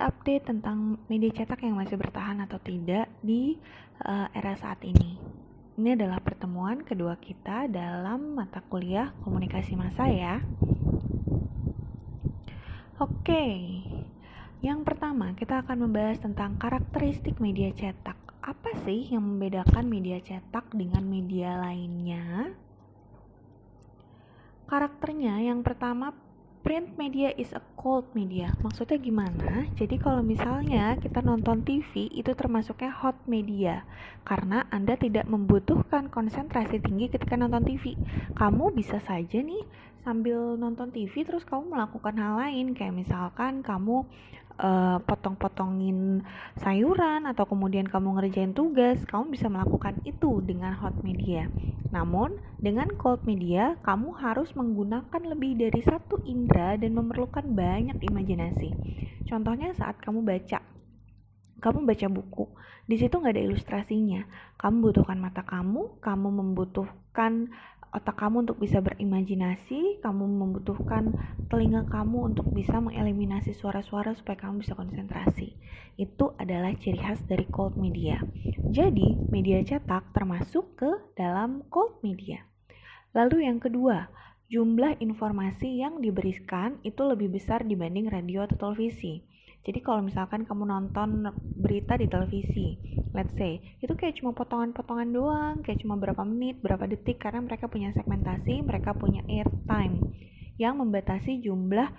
update-update tentang media cetak yang masih bertahan atau tidak di uh, era saat ini. Ini adalah pertemuan kedua kita dalam mata kuliah komunikasi massa ya. Oke, yang pertama, kita akan membahas tentang karakteristik media cetak. Apa sih yang membedakan media cetak dengan media lainnya? Karakternya yang pertama print media is a cold media. Maksudnya gimana? Jadi kalau misalnya kita nonton TV itu termasuknya hot media karena Anda tidak membutuhkan konsentrasi tinggi ketika nonton TV. Kamu bisa saja nih sambil nonton TV terus kamu melakukan hal lain kayak misalkan kamu uh, potong-potongin sayuran atau kemudian kamu ngerjain tugas, kamu bisa melakukan itu dengan hot media. Namun, dengan cold media, kamu harus menggunakan lebih dari satu indera dan memerlukan banyak imajinasi. Contohnya saat kamu baca, kamu baca buku, di situ nggak ada ilustrasinya. Kamu butuhkan mata kamu, kamu membutuhkan otak kamu untuk bisa berimajinasi, kamu membutuhkan telinga kamu untuk bisa mengeliminasi suara-suara supaya kamu bisa konsentrasi. Itu adalah ciri khas dari cold media. Jadi, media cetak termasuk ke dalam cold media. Lalu yang kedua, jumlah informasi yang diberikan itu lebih besar dibanding radio atau televisi. Jadi kalau misalkan kamu nonton berita di televisi, let's say, itu kayak cuma potongan-potongan doang, kayak cuma berapa menit, berapa detik karena mereka punya segmentasi, mereka punya airtime yang membatasi jumlah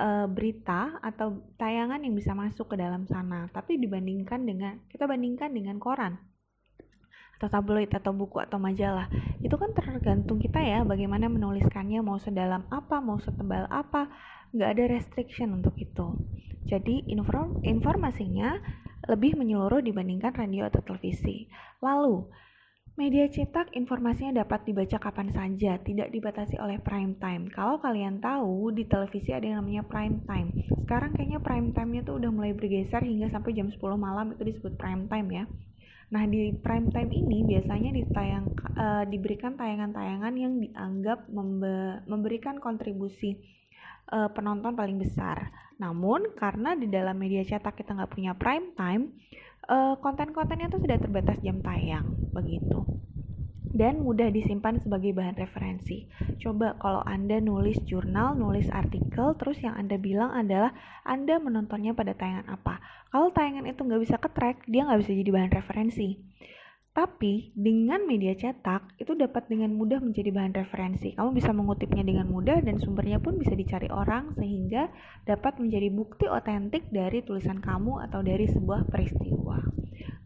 uh, berita atau tayangan yang bisa masuk ke dalam sana. Tapi dibandingkan dengan kita bandingkan dengan koran atau tabloid atau buku atau majalah itu kan tergantung kita ya bagaimana menuliskannya mau sedalam apa mau setebal apa nggak ada restriction untuk itu jadi inform informasinya lebih menyeluruh dibandingkan radio atau televisi lalu Media cetak informasinya dapat dibaca kapan saja, tidak dibatasi oleh prime time. Kalau kalian tahu, di televisi ada yang namanya prime time. Sekarang kayaknya prime time-nya tuh udah mulai bergeser hingga sampai jam 10 malam itu disebut prime time ya. Nah, di prime time ini biasanya ditayang uh, diberikan tayangan-tayangan yang dianggap membe memberikan kontribusi uh, penonton paling besar. Namun, karena di dalam media cetak kita nggak punya prime time, uh, konten-kontennya itu sudah terbatas jam tayang, begitu dan mudah disimpan sebagai bahan referensi. Coba kalau Anda nulis jurnal, nulis artikel, terus yang Anda bilang adalah Anda menontonnya pada tayangan apa. Kalau tayangan itu nggak bisa ke-track, dia nggak bisa jadi bahan referensi. Tapi dengan media cetak itu dapat dengan mudah menjadi bahan referensi. Kamu bisa mengutipnya dengan mudah dan sumbernya pun bisa dicari orang sehingga dapat menjadi bukti otentik dari tulisan kamu atau dari sebuah peristiwa.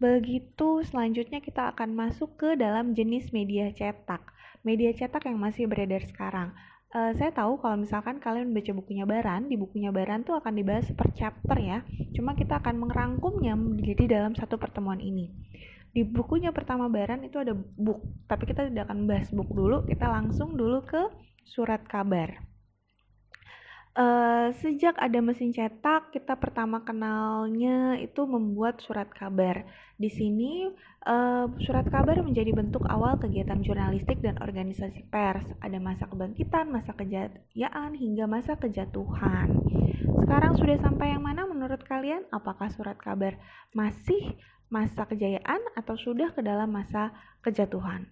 Begitu selanjutnya kita akan masuk ke dalam jenis media cetak. Media cetak yang masih beredar sekarang. Uh, saya tahu kalau misalkan kalian baca bukunya Baran, di bukunya Baran tuh akan dibahas per chapter ya. Cuma kita akan merangkumnya menjadi dalam satu pertemuan ini di bukunya pertama Baran itu ada book, tapi kita tidak akan bahas book dulu, kita langsung dulu ke surat kabar. Uh, sejak ada mesin cetak, kita pertama kenalnya itu membuat surat kabar. Di sini, uh, surat kabar menjadi bentuk awal kegiatan jurnalistik dan organisasi pers. Ada masa kebangkitan, masa kejayaan, hingga masa kejatuhan. Sekarang sudah sampai yang mana menurut kalian? Apakah surat kabar masih masa kejayaan atau sudah ke dalam masa kejatuhan.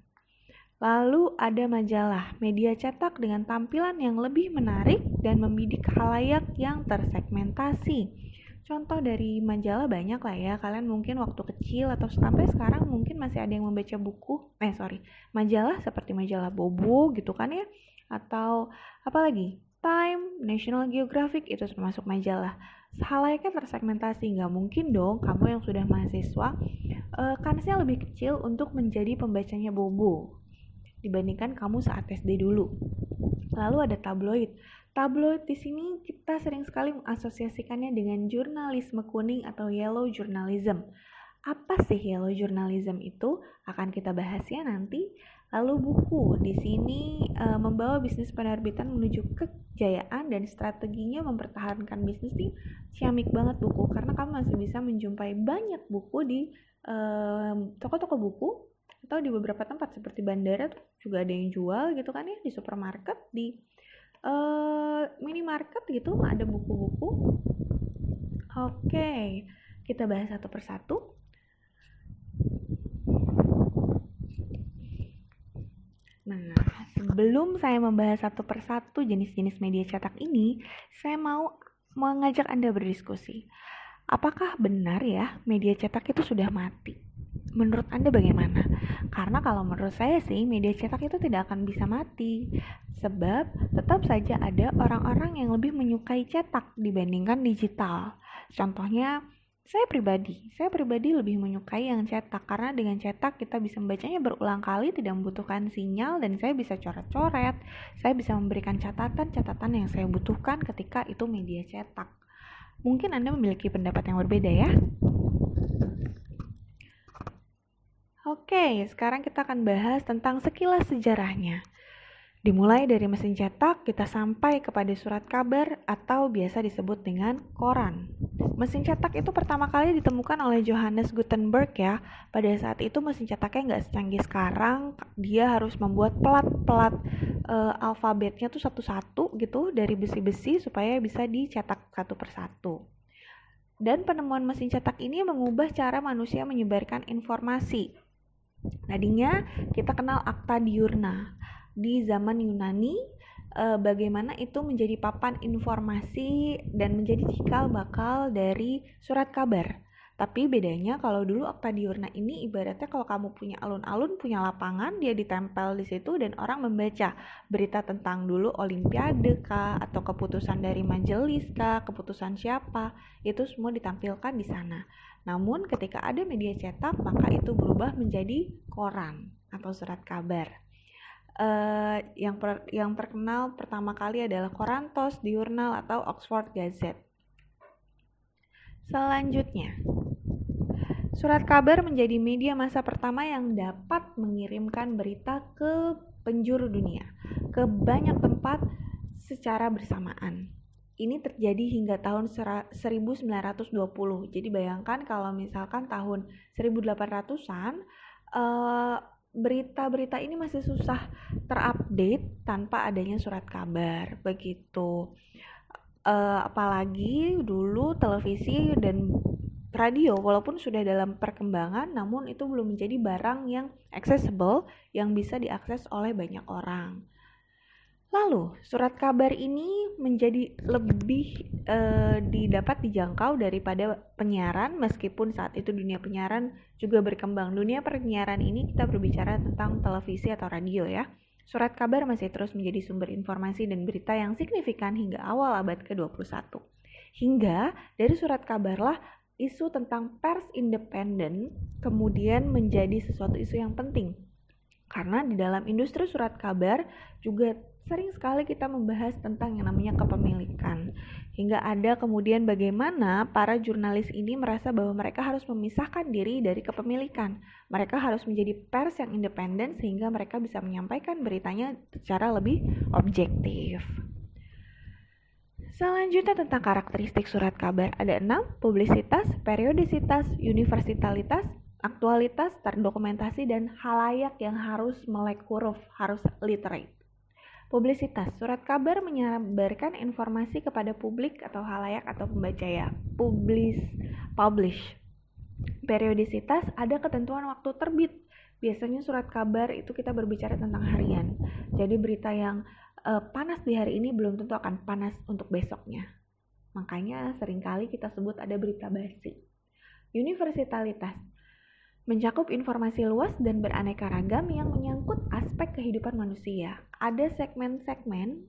Lalu ada majalah, media cetak dengan tampilan yang lebih menarik dan membidik halayak yang tersegmentasi. Contoh dari majalah banyak lah ya, kalian mungkin waktu kecil atau sampai sekarang mungkin masih ada yang membaca buku, eh sorry, majalah seperti majalah Bobo gitu kan ya, atau apa lagi, Time, National Geographic itu termasuk majalah halayaknya tersegmentasi nggak mungkin dong kamu yang sudah mahasiswa uh, kansnya lebih kecil untuk menjadi pembacanya bobo dibandingkan kamu saat SD dulu. Lalu ada tabloid. Tabloid di sini kita sering sekali mengasosiasikannya dengan jurnalisme kuning atau yellow journalism. Apa sih yellow journalism itu? Akan kita bahas ya nanti Lalu buku. Di sini e, membawa bisnis penerbitan menuju kejayaan dan strateginya mempertahankan bisnis ini ciamik banget buku. Karena kamu masih bisa menjumpai banyak buku di toko-toko buku atau di beberapa tempat seperti bandara juga ada yang jual gitu kan ya di supermarket di uh, minimarket gitu ada buku-buku. Oke kita bahas satu persatu Nah, sebelum saya membahas satu persatu jenis-jenis media cetak ini, saya mau mengajak Anda berdiskusi. Apakah benar ya media cetak itu sudah mati? Menurut Anda bagaimana? Karena kalau menurut saya sih media cetak itu tidak akan bisa mati. Sebab tetap saja ada orang-orang yang lebih menyukai cetak dibandingkan digital. Contohnya saya pribadi, saya pribadi lebih menyukai yang cetak karena dengan cetak kita bisa membacanya berulang kali, tidak membutuhkan sinyal dan saya bisa coret-coret. Saya bisa memberikan catatan-catatan yang saya butuhkan ketika itu media cetak. Mungkin Anda memiliki pendapat yang berbeda ya. Oke, sekarang kita akan bahas tentang sekilas sejarahnya. Dimulai dari mesin cetak, kita sampai kepada surat kabar atau biasa disebut dengan koran. Mesin cetak itu pertama kali ditemukan oleh Johannes Gutenberg ya. Pada saat itu mesin cetaknya nggak secanggih sekarang, dia harus membuat pelat-pelat e, alfabetnya tuh satu-satu gitu dari besi-besi supaya bisa dicetak satu persatu. Dan penemuan mesin cetak ini mengubah cara manusia menyebarkan informasi. Tadinya kita kenal akta diurna di zaman Yunani uh, bagaimana itu menjadi papan informasi dan menjadi cikal bakal dari surat kabar. Tapi bedanya kalau dulu Okta Diurna ini ibaratnya kalau kamu punya alun-alun, punya lapangan, dia ditempel di situ dan orang membaca berita tentang dulu olimpiade kah atau keputusan dari majelis kah, keputusan siapa, itu semua ditampilkan di sana. Namun ketika ada media cetak, maka itu berubah menjadi koran atau surat kabar uh, yang per, yang terkenal pertama kali adalah Korantos, Diurnal atau Oxford Gazette. Selanjutnya, surat kabar menjadi media masa pertama yang dapat mengirimkan berita ke penjuru dunia, ke banyak tempat secara bersamaan. Ini terjadi hingga tahun 1920. Jadi bayangkan kalau misalkan tahun 1800-an uh, berita-berita ini masih susah terupdate tanpa adanya surat kabar begitu. Uh, apalagi dulu televisi dan radio walaupun sudah dalam perkembangan namun itu belum menjadi barang yang accessible yang bisa diakses oleh banyak orang Lalu, surat kabar ini menjadi lebih e, didapat dijangkau daripada penyiaran meskipun saat itu dunia penyiaran juga berkembang. Dunia penyiaran ini kita berbicara tentang televisi atau radio ya. Surat kabar masih terus menjadi sumber informasi dan berita yang signifikan hingga awal abad ke-21. Hingga dari surat kabarlah isu tentang pers independen kemudian menjadi sesuatu isu yang penting. Karena di dalam industri surat kabar juga sering sekali kita membahas tentang yang namanya kepemilikan. Hingga ada kemudian bagaimana para jurnalis ini merasa bahwa mereka harus memisahkan diri dari kepemilikan. Mereka harus menjadi pers yang independen sehingga mereka bisa menyampaikan beritanya secara lebih objektif. Selanjutnya tentang karakteristik surat kabar ada enam, publisitas, periodisitas, universalitas, aktualitas, terdokumentasi, dan halayak yang harus melek huruf, harus literate. Publisitas, surat kabar menyebarkan informasi kepada publik atau halayak atau pembaca ya. Publish, publish. Periodisitas, ada ketentuan waktu terbit. Biasanya surat kabar itu kita berbicara tentang harian. Jadi berita yang uh, panas di hari ini belum tentu akan panas untuk besoknya. Makanya sering kali kita sebut ada berita basi. Universalitas, mencakup informasi luas dan beraneka ragam yang menyangkut aspek kehidupan manusia. Ada segmen-segmen,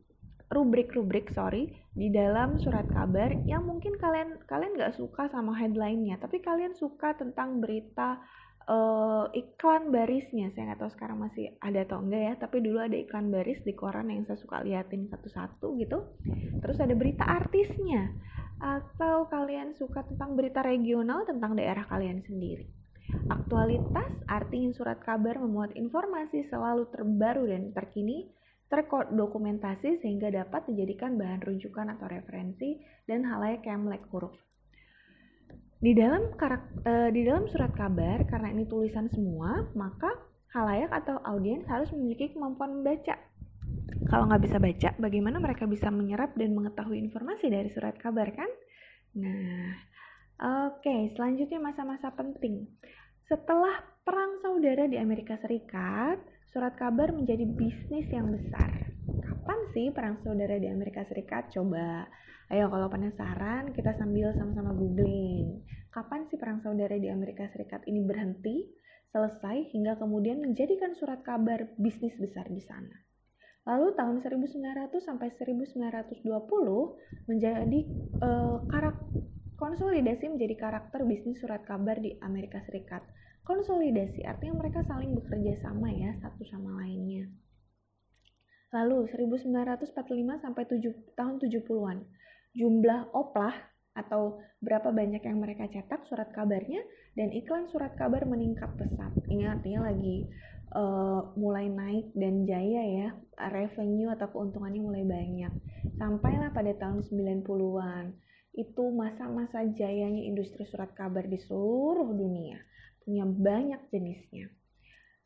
rubrik-rubrik sorry, di dalam surat kabar yang mungkin kalian kalian nggak suka sama headline-nya, tapi kalian suka tentang berita uh, iklan barisnya. Saya nggak tahu sekarang masih ada atau enggak ya, tapi dulu ada iklan baris di koran yang saya suka liatin satu-satu gitu. Terus ada berita artisnya, atau kalian suka tentang berita regional tentang daerah kalian sendiri Aktualitas artinya surat kabar memuat informasi selalu terbaru dan terkini, terdokumentasi sehingga dapat dijadikan bahan rujukan atau referensi dan halayak yang melek huruf. Di dalam karak, e, di dalam surat kabar karena ini tulisan semua, maka halayak atau audiens harus memiliki kemampuan membaca. Kalau nggak bisa baca, bagaimana mereka bisa menyerap dan mengetahui informasi dari surat kabar kan? Nah, oke, selanjutnya masa-masa penting. Setelah perang saudara di Amerika Serikat, surat kabar menjadi bisnis yang besar. Kapan sih perang saudara di Amerika Serikat? Coba, ayo kalau penasaran kita sambil sama-sama googling. Kapan sih perang saudara di Amerika Serikat ini berhenti, selesai, hingga kemudian menjadikan surat kabar bisnis besar di sana? Lalu tahun 1900 sampai 1920 menjadi uh, karak konsolidasi menjadi karakter bisnis surat kabar di Amerika Serikat konsolidasi artinya mereka saling bekerja sama ya satu sama lainnya. Lalu 1945 sampai 7, tahun 70-an, jumlah oplah atau berapa banyak yang mereka cetak surat kabarnya dan iklan surat kabar meningkat pesat. Ini artinya lagi uh, mulai naik dan jaya ya, revenue atau keuntungannya mulai banyak. Sampailah pada tahun 90-an, itu masa-masa jayanya industri surat kabar di seluruh dunia punya banyak jenisnya.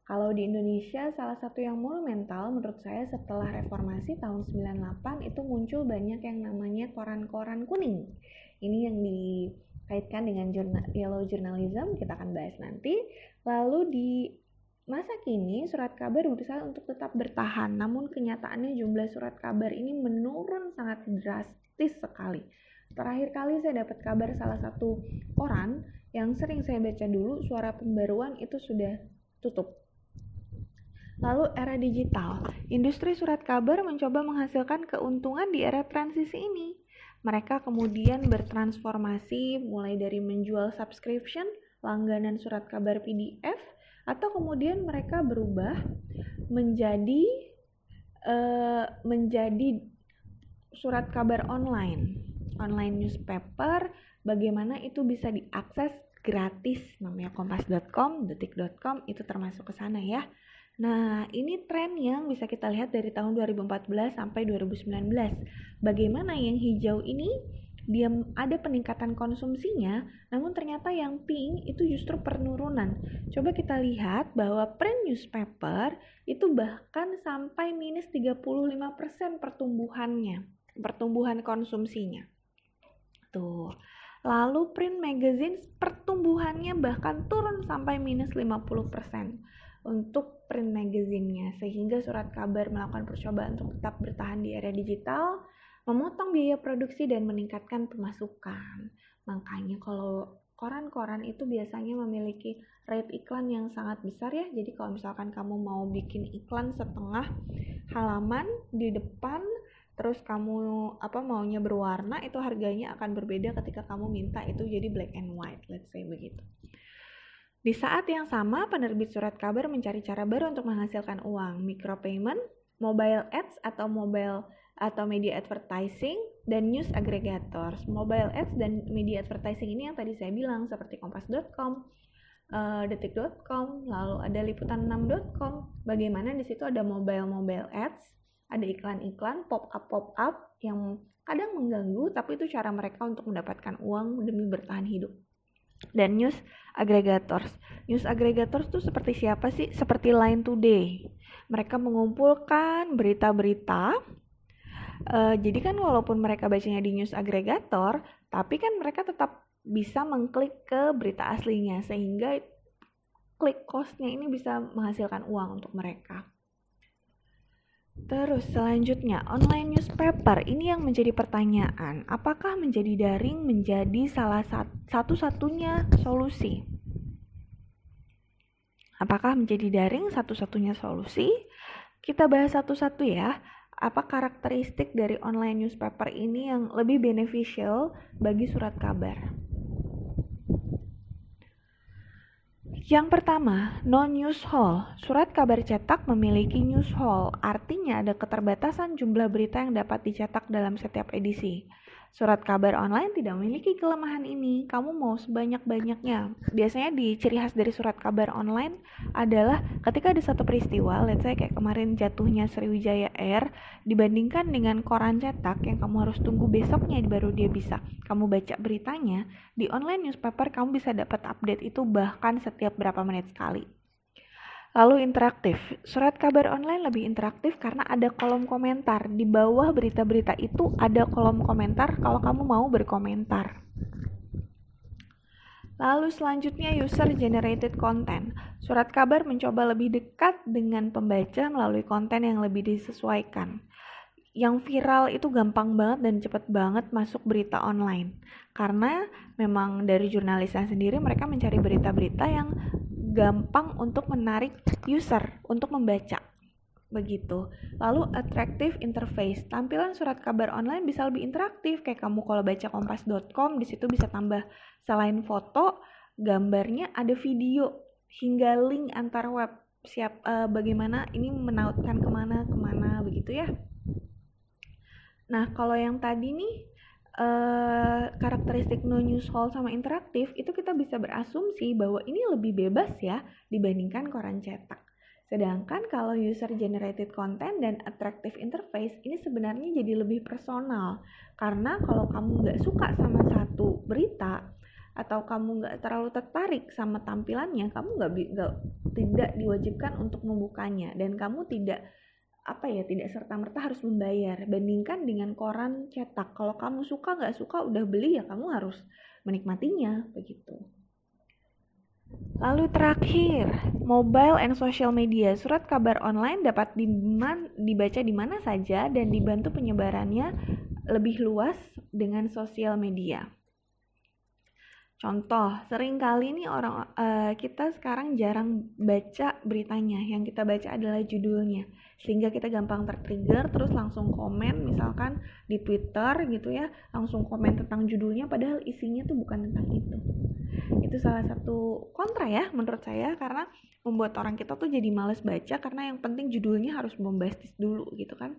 Kalau di Indonesia, salah satu yang monumental menurut saya setelah reformasi tahun 98 itu muncul banyak yang namanya koran-koran kuning. Ini yang dikaitkan dengan jurnal, yellow journalism, kita akan bahas nanti. Lalu di masa kini, surat kabar berusaha untuk tetap bertahan, namun kenyataannya jumlah surat kabar ini menurun sangat drastis sekali. Terakhir kali saya dapat kabar salah satu koran yang sering saya baca dulu, suara pembaruan itu sudah tutup. Lalu era digital, industri surat kabar mencoba menghasilkan keuntungan di era transisi ini. Mereka kemudian bertransformasi mulai dari menjual subscription, langganan surat kabar PDF, atau kemudian mereka berubah menjadi uh, menjadi surat kabar online, online newspaper bagaimana itu bisa diakses gratis namanya kompas.com, detik.com itu termasuk ke sana ya. Nah, ini tren yang bisa kita lihat dari tahun 2014 sampai 2019. Bagaimana yang hijau ini dia ada peningkatan konsumsinya, namun ternyata yang pink itu justru penurunan. Coba kita lihat bahwa print newspaper itu bahkan sampai minus 35% pertumbuhannya, pertumbuhan konsumsinya. Tuh. Lalu print magazine pertumbuhannya bahkan turun sampai minus 50% untuk print magazine-nya sehingga surat kabar melakukan percobaan untuk tetap bertahan di era digital, memotong biaya produksi dan meningkatkan pemasukan. Makanya kalau koran-koran itu biasanya memiliki rate iklan yang sangat besar ya. Jadi kalau misalkan kamu mau bikin iklan setengah halaman di depan terus kamu apa maunya berwarna itu harganya akan berbeda ketika kamu minta itu jadi black and white let's say begitu. Di saat yang sama penerbit surat kabar mencari cara baru untuk menghasilkan uang. Micropayment mobile ads atau mobile atau media advertising dan news aggregators. Mobile ads dan media advertising ini yang tadi saya bilang seperti kompas.com uh, detik.com lalu ada liputan6.com bagaimana di situ ada mobile mobile ads ada iklan-iklan pop-up pop-up yang kadang mengganggu tapi itu cara mereka untuk mendapatkan uang demi bertahan hidup. Dan news aggregators. News aggregators itu seperti siapa sih? Seperti Line Today. Mereka mengumpulkan berita-berita uh, jadi kan walaupun mereka bacanya di news aggregator tapi kan mereka tetap bisa mengklik ke berita aslinya sehingga klik costnya ini bisa menghasilkan uang untuk mereka Terus selanjutnya, online newspaper ini yang menjadi pertanyaan, apakah menjadi daring menjadi salah satu-satunya solusi? Apakah menjadi daring satu-satunya solusi? Kita bahas satu-satu ya. Apa karakteristik dari online newspaper ini yang lebih beneficial bagi surat kabar? Yang pertama, non-news hall. Surat kabar cetak memiliki news hall, artinya ada keterbatasan jumlah berita yang dapat dicetak dalam setiap edisi. Surat kabar online tidak memiliki kelemahan ini. Kamu mau sebanyak-banyaknya. Biasanya di ciri khas dari surat kabar online adalah ketika ada satu peristiwa, let's say kayak kemarin jatuhnya Sriwijaya Air, dibandingkan dengan koran cetak yang kamu harus tunggu besoknya baru dia bisa kamu baca beritanya, di online newspaper kamu bisa dapat update itu bahkan setiap berapa menit sekali. Lalu interaktif. Surat kabar online lebih interaktif karena ada kolom komentar. Di bawah berita-berita itu ada kolom komentar kalau kamu mau berkomentar. Lalu selanjutnya user generated content. Surat kabar mencoba lebih dekat dengan pembaca melalui konten yang lebih disesuaikan. Yang viral itu gampang banget dan cepat banget masuk berita online. Karena memang dari jurnalisnya sendiri mereka mencari berita-berita yang gampang untuk menarik user untuk membaca begitu. Lalu attractive interface. Tampilan surat kabar online bisa lebih interaktif kayak kamu kalau baca kompas.com di situ bisa tambah selain foto, gambarnya ada video hingga link antar web. Siap uh, bagaimana ini menautkan ke mana ke mana begitu ya. Nah, kalau yang tadi nih uh, karakteristik no news hall sama interaktif itu kita bisa berasumsi bahwa ini lebih bebas ya dibandingkan koran cetak. Sedangkan kalau user generated content dan attractive interface ini sebenarnya jadi lebih personal karena kalau kamu nggak suka sama satu berita atau kamu nggak terlalu tertarik sama tampilannya, kamu nggak tidak diwajibkan untuk membukanya dan kamu tidak apa ya tidak serta merta harus membayar bandingkan dengan koran cetak kalau kamu suka nggak suka udah beli ya kamu harus menikmatinya begitu Lalu terakhir, mobile and social media. Surat kabar online dapat diman, dibaca di mana saja dan dibantu penyebarannya lebih luas dengan sosial media. Contoh, sering kali nih orang uh, kita sekarang jarang baca beritanya. Yang kita baca adalah judulnya. Sehingga kita gampang tertrigger terus langsung komen misalkan di Twitter gitu ya, langsung komen tentang judulnya padahal isinya tuh bukan tentang itu. Itu salah satu kontra ya menurut saya karena membuat orang kita tuh jadi males baca karena yang penting judulnya harus bombastis dulu gitu kan.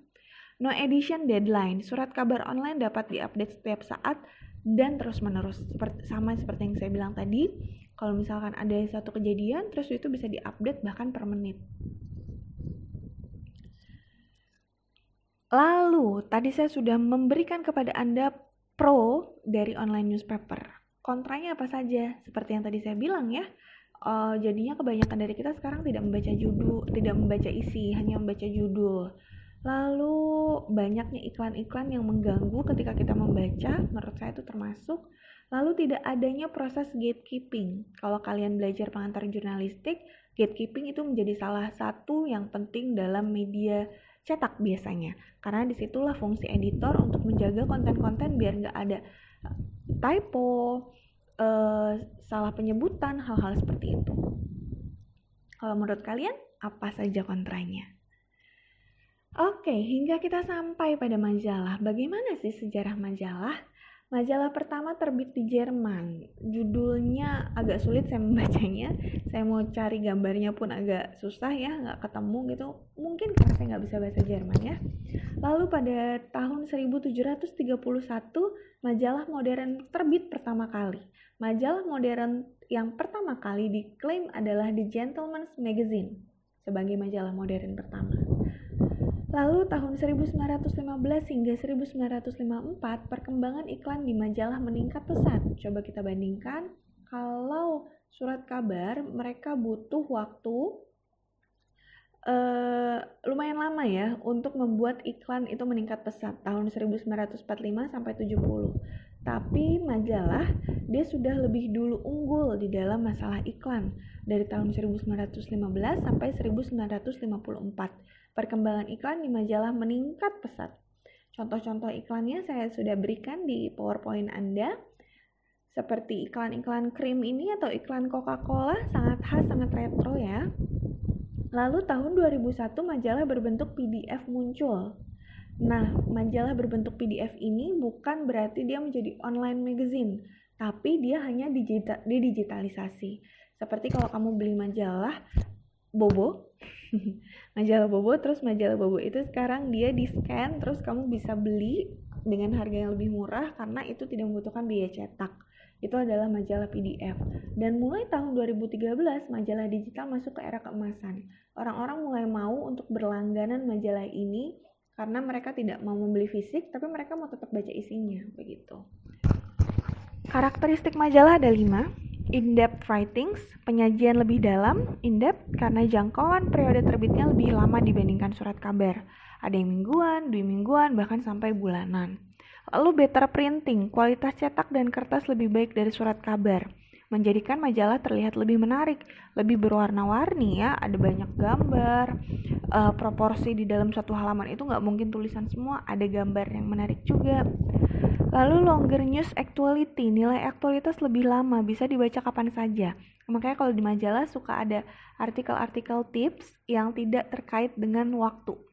No edition deadline. Surat kabar online dapat diupdate setiap saat dan terus menerus sama seperti yang saya bilang tadi kalau misalkan ada satu kejadian terus itu bisa diupdate bahkan per menit. Lalu tadi saya sudah memberikan kepada anda pro dari online newspaper. Kontranya apa saja? Seperti yang tadi saya bilang ya uh, jadinya kebanyakan dari kita sekarang tidak membaca judul tidak membaca isi hanya membaca judul Lalu banyaknya iklan-iklan yang mengganggu ketika kita membaca, menurut saya itu termasuk. Lalu tidak adanya proses gatekeeping. Kalau kalian belajar pengantar jurnalistik, gatekeeping itu menjadi salah satu yang penting dalam media cetak biasanya. Karena di situlah fungsi editor untuk menjaga konten-konten biar nggak ada eh, typo, uh, salah penyebutan, hal-hal seperti itu. Kalau menurut kalian, apa saja kontranya? Oke, hingga kita sampai pada majalah. Bagaimana sih sejarah majalah? Majalah pertama terbit di Jerman. Judulnya agak sulit saya membacanya. Saya mau cari gambarnya pun agak susah ya, nggak ketemu gitu. Mungkin karena saya nggak bisa bahasa Jerman ya. Lalu pada tahun 1731, majalah modern terbit pertama kali. Majalah modern yang pertama kali diklaim adalah The Gentleman's Magazine sebagai majalah modern pertama. Lalu tahun 1915 hingga 1954 perkembangan iklan di majalah meningkat pesat. Coba kita bandingkan kalau surat kabar mereka butuh waktu uh, lumayan lama ya untuk membuat iklan itu meningkat pesat tahun 1945 sampai 70. Tapi majalah dia sudah lebih dulu unggul di dalam masalah iklan dari tahun 1915 sampai 1954 perkembangan iklan di majalah meningkat pesat. Contoh-contoh iklannya saya sudah berikan di PowerPoint Anda. Seperti iklan-iklan krim ini atau iklan Coca-Cola sangat khas, sangat retro ya. Lalu tahun 2001 majalah berbentuk PDF muncul. Nah, majalah berbentuk PDF ini bukan berarti dia menjadi online magazine, tapi dia hanya digital, didigitalisasi. Seperti kalau kamu beli majalah, Bobo. Majalah Bobo terus majalah Bobo itu sekarang dia di scan terus kamu bisa beli dengan harga yang lebih murah karena itu tidak membutuhkan biaya cetak. Itu adalah majalah PDF dan mulai tahun 2013 majalah digital masuk ke era keemasan. Orang-orang mulai mau untuk berlangganan majalah ini karena mereka tidak mau membeli fisik tapi mereka mau tetap baca isinya begitu. Karakteristik majalah ada lima in-depth writings, penyajian lebih dalam, in-depth karena jangkauan periode terbitnya lebih lama dibandingkan surat kabar. Ada yang mingguan, dua mingguan, bahkan sampai bulanan. Lalu better printing, kualitas cetak dan kertas lebih baik dari surat kabar. Menjadikan majalah terlihat lebih menarik, lebih berwarna-warni ya, ada banyak gambar, uh, proporsi di dalam satu halaman itu nggak mungkin tulisan semua, ada gambar yang menarik juga. Lalu longer news actuality, nilai aktualitas lebih lama, bisa dibaca kapan saja. Makanya kalau di majalah suka ada artikel-artikel tips yang tidak terkait dengan waktu.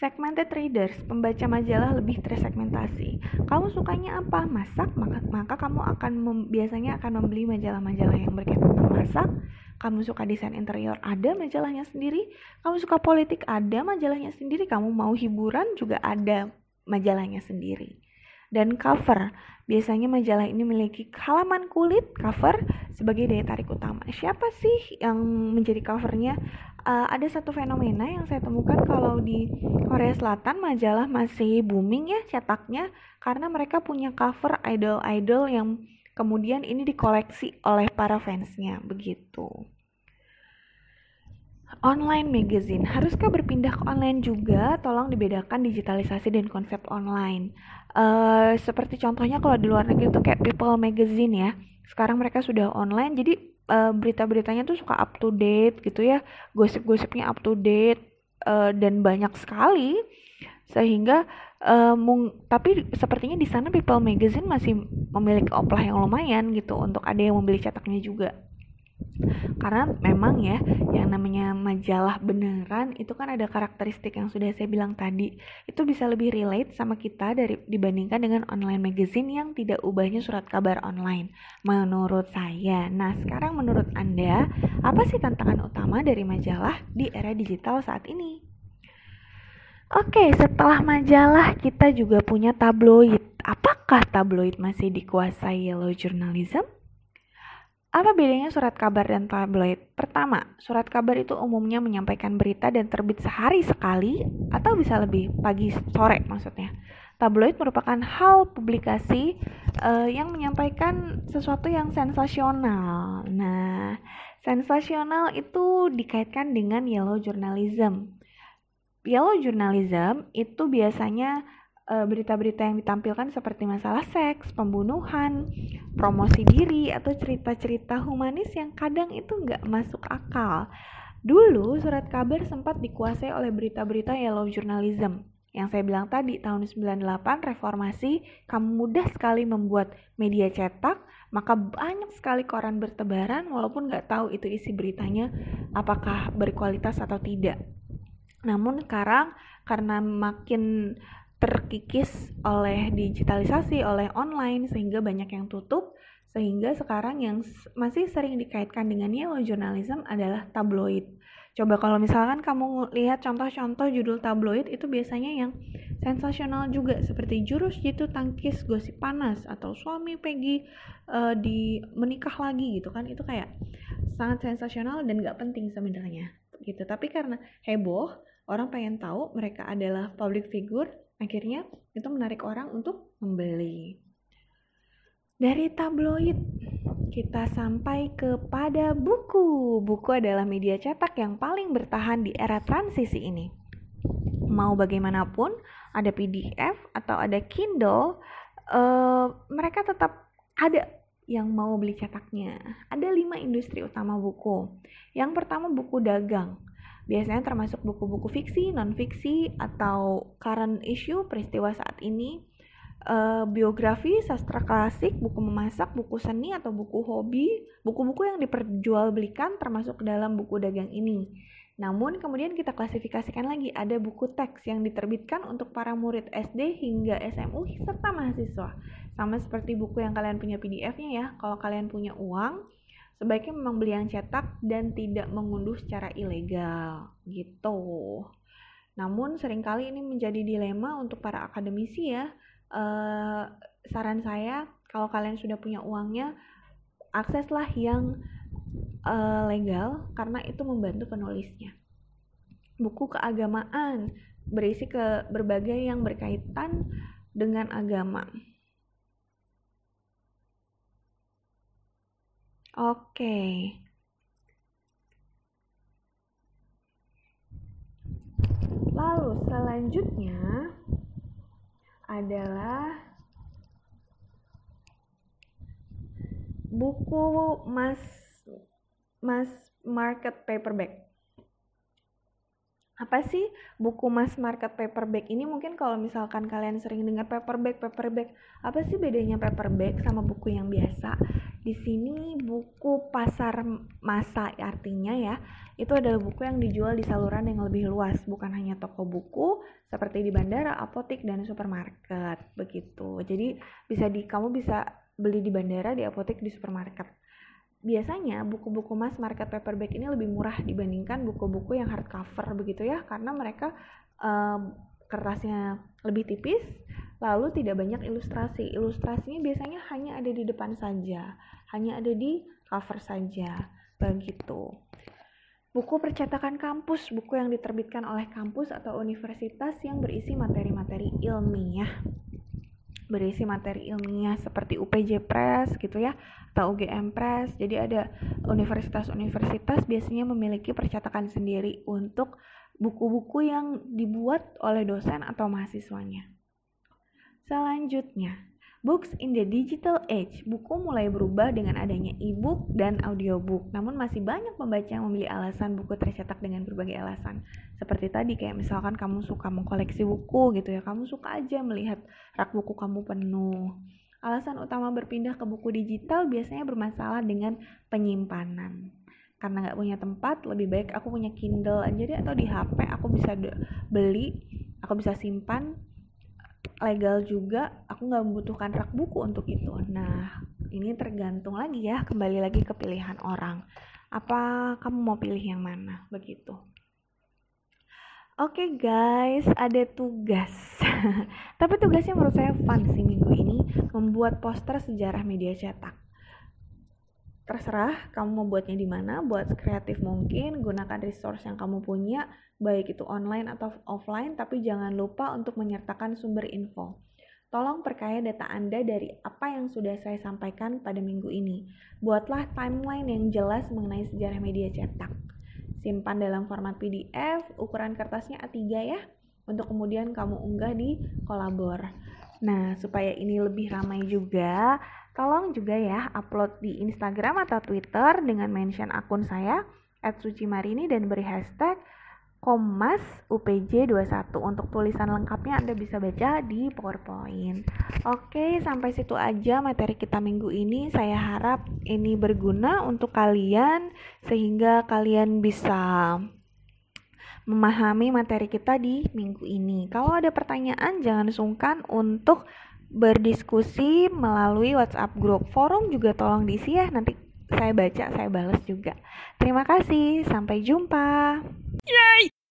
Segmented readers, pembaca majalah lebih tersegmentasi. Kamu sukanya apa? Masak, maka, maka kamu akan mem, biasanya akan membeli majalah-majalah yang berkaitan tentang masak. Kamu suka desain interior, ada majalahnya sendiri. Kamu suka politik, ada majalahnya sendiri. Kamu mau hiburan juga ada majalahnya sendiri dan cover. Biasanya majalah ini memiliki halaman kulit cover sebagai daya tarik utama. Siapa sih yang menjadi covernya? Uh, ada satu fenomena yang saya temukan kalau di Korea Selatan majalah masih booming ya cetaknya karena mereka punya cover idol-idol yang kemudian ini dikoleksi oleh para fansnya begitu. Online magazine, haruskah berpindah ke online juga? Tolong dibedakan digitalisasi dan konsep online. Uh, seperti contohnya kalau di luar negeri itu kayak People Magazine ya. Sekarang mereka sudah online, jadi uh, berita-beritanya tuh suka up to date gitu ya, gosip-gosipnya up to date uh, dan banyak sekali. Sehingga uh, mung tapi sepertinya di sana People Magazine masih memiliki oplah yang lumayan gitu untuk ada yang membeli cetaknya juga karena memang ya yang namanya majalah beneran itu kan ada karakteristik yang sudah saya bilang tadi itu bisa lebih relate sama kita dari dibandingkan dengan online magazine yang tidak ubahnya surat kabar online menurut saya nah sekarang menurut anda apa sih tantangan utama dari majalah di era digital saat ini Oke, setelah majalah kita juga punya tabloid. Apakah tabloid masih dikuasai yellow journalism? Apa bedanya surat kabar dan tabloid? Pertama, surat kabar itu umumnya menyampaikan berita dan terbit sehari sekali atau bisa lebih pagi sore maksudnya. Tabloid merupakan hal publikasi uh, yang menyampaikan sesuatu yang sensasional. Nah, sensasional itu dikaitkan dengan yellow journalism. Yellow journalism itu biasanya berita-berita yang ditampilkan seperti masalah seks, pembunuhan, promosi diri, atau cerita-cerita humanis yang kadang itu nggak masuk akal. Dulu surat kabar sempat dikuasai oleh berita-berita yellow journalism. Yang saya bilang tadi, tahun 98 reformasi, kamu mudah sekali membuat media cetak, maka banyak sekali koran bertebaran walaupun nggak tahu itu isi beritanya apakah berkualitas atau tidak. Namun sekarang karena makin terkikis oleh digitalisasi, oleh online sehingga banyak yang tutup. Sehingga sekarang yang masih sering dikaitkan dengan yellow journalism adalah tabloid. Coba kalau misalkan kamu lihat contoh-contoh judul tabloid itu biasanya yang sensasional juga. Seperti jurus jitu tangkis gosip panas atau suami Peggy uh, di menikah lagi gitu kan. Itu kayak sangat sensasional dan gak penting sebenarnya gitu. Tapi karena heboh orang pengen tahu mereka adalah public figure Akhirnya itu menarik orang untuk membeli. Dari tabloid kita sampai kepada buku. Buku adalah media cetak yang paling bertahan di era transisi ini. Mau bagaimanapun, ada PDF atau ada Kindle, uh, mereka tetap ada yang mau beli cetaknya. Ada lima industri utama buku. Yang pertama buku dagang biasanya termasuk buku-buku fiksi, non-fiksi, atau current issue, peristiwa saat ini, uh, biografi, sastra klasik, buku memasak, buku seni, atau buku hobi, buku-buku yang diperjualbelikan termasuk dalam buku dagang ini. Namun kemudian kita klasifikasikan lagi ada buku teks yang diterbitkan untuk para murid SD hingga SMU serta mahasiswa. Sama seperti buku yang kalian punya PDF-nya ya. Kalau kalian punya uang, sebaiknya memang beli yang cetak dan tidak mengunduh secara ilegal gitu. Namun sering kali ini menjadi dilema untuk para akademisi ya. Uh, saran saya kalau kalian sudah punya uangnya akseslah yang uh, legal karena itu membantu penulisnya. Buku keagamaan berisi ke berbagai yang berkaitan dengan agama. Oke. Lalu selanjutnya adalah buku Mas Mas Market Paperback. Apa sih buku Mas Market Paperback ini? Mungkin kalau misalkan kalian sering dengar paperback, paperback, apa sih bedanya paperback sama buku yang biasa? Di sini buku pasar masa artinya ya, itu adalah buku yang dijual di saluran yang lebih luas, bukan hanya toko buku seperti di bandara, apotik dan supermarket begitu. Jadi bisa di kamu bisa beli di bandara, di apotek, di supermarket. Biasanya buku-buku mas market paperback ini lebih murah dibandingkan buku-buku yang hardcover begitu ya, karena mereka um, kertasnya lebih tipis, lalu tidak banyak ilustrasi. Ilustrasinya biasanya hanya ada di depan saja, hanya ada di cover saja, begitu. Buku percetakan kampus, buku yang diterbitkan oleh kampus atau universitas yang berisi materi-materi ilmiah. Berisi materi ilmiah seperti UPJ Press gitu ya, atau UGM Press. Jadi ada universitas-universitas biasanya memiliki percetakan sendiri untuk buku-buku yang dibuat oleh dosen atau mahasiswanya. Selanjutnya, Books in the Digital Age. Buku mulai berubah dengan adanya e-book dan audiobook. Namun masih banyak pembaca yang memilih alasan buku tercetak dengan berbagai alasan. Seperti tadi kayak misalkan kamu suka mengkoleksi buku gitu ya. Kamu suka aja melihat rak buku kamu penuh. Alasan utama berpindah ke buku digital biasanya bermasalah dengan penyimpanan. Karena nggak punya tempat, lebih baik aku punya Kindle aja deh atau di HP aku bisa beli, aku bisa simpan legal juga aku nggak membutuhkan rak buku untuk itu. Nah ini tergantung lagi ya kembali lagi ke pilihan orang. Apa kamu mau pilih yang mana? Begitu. Oke okay guys, ada tugas. Tapi tugasnya menurut saya fun sih minggu ini membuat poster sejarah media cetak terserah kamu mau buatnya di mana, buat kreatif mungkin, gunakan resource yang kamu punya, baik itu online atau offline, tapi jangan lupa untuk menyertakan sumber info. Tolong perkaya data Anda dari apa yang sudah saya sampaikan pada minggu ini. Buatlah timeline yang jelas mengenai sejarah media cetak. Simpan dalam format PDF, ukuran kertasnya A3 ya, untuk kemudian kamu unggah di kolabor. Nah, supaya ini lebih ramai juga, Tolong juga ya upload di Instagram atau Twitter dengan mention akun saya @sucimarini dan beri hashtag Komas UPJ21 untuk tulisan lengkapnya Anda bisa baca di PowerPoint. Oke, sampai situ aja materi kita minggu ini. Saya harap ini berguna untuk kalian sehingga kalian bisa memahami materi kita di minggu ini. Kalau ada pertanyaan jangan sungkan untuk berdiskusi melalui WhatsApp grup. Forum juga tolong diisi ya, nanti saya baca, saya balas juga. Terima kasih, sampai jumpa. Yay!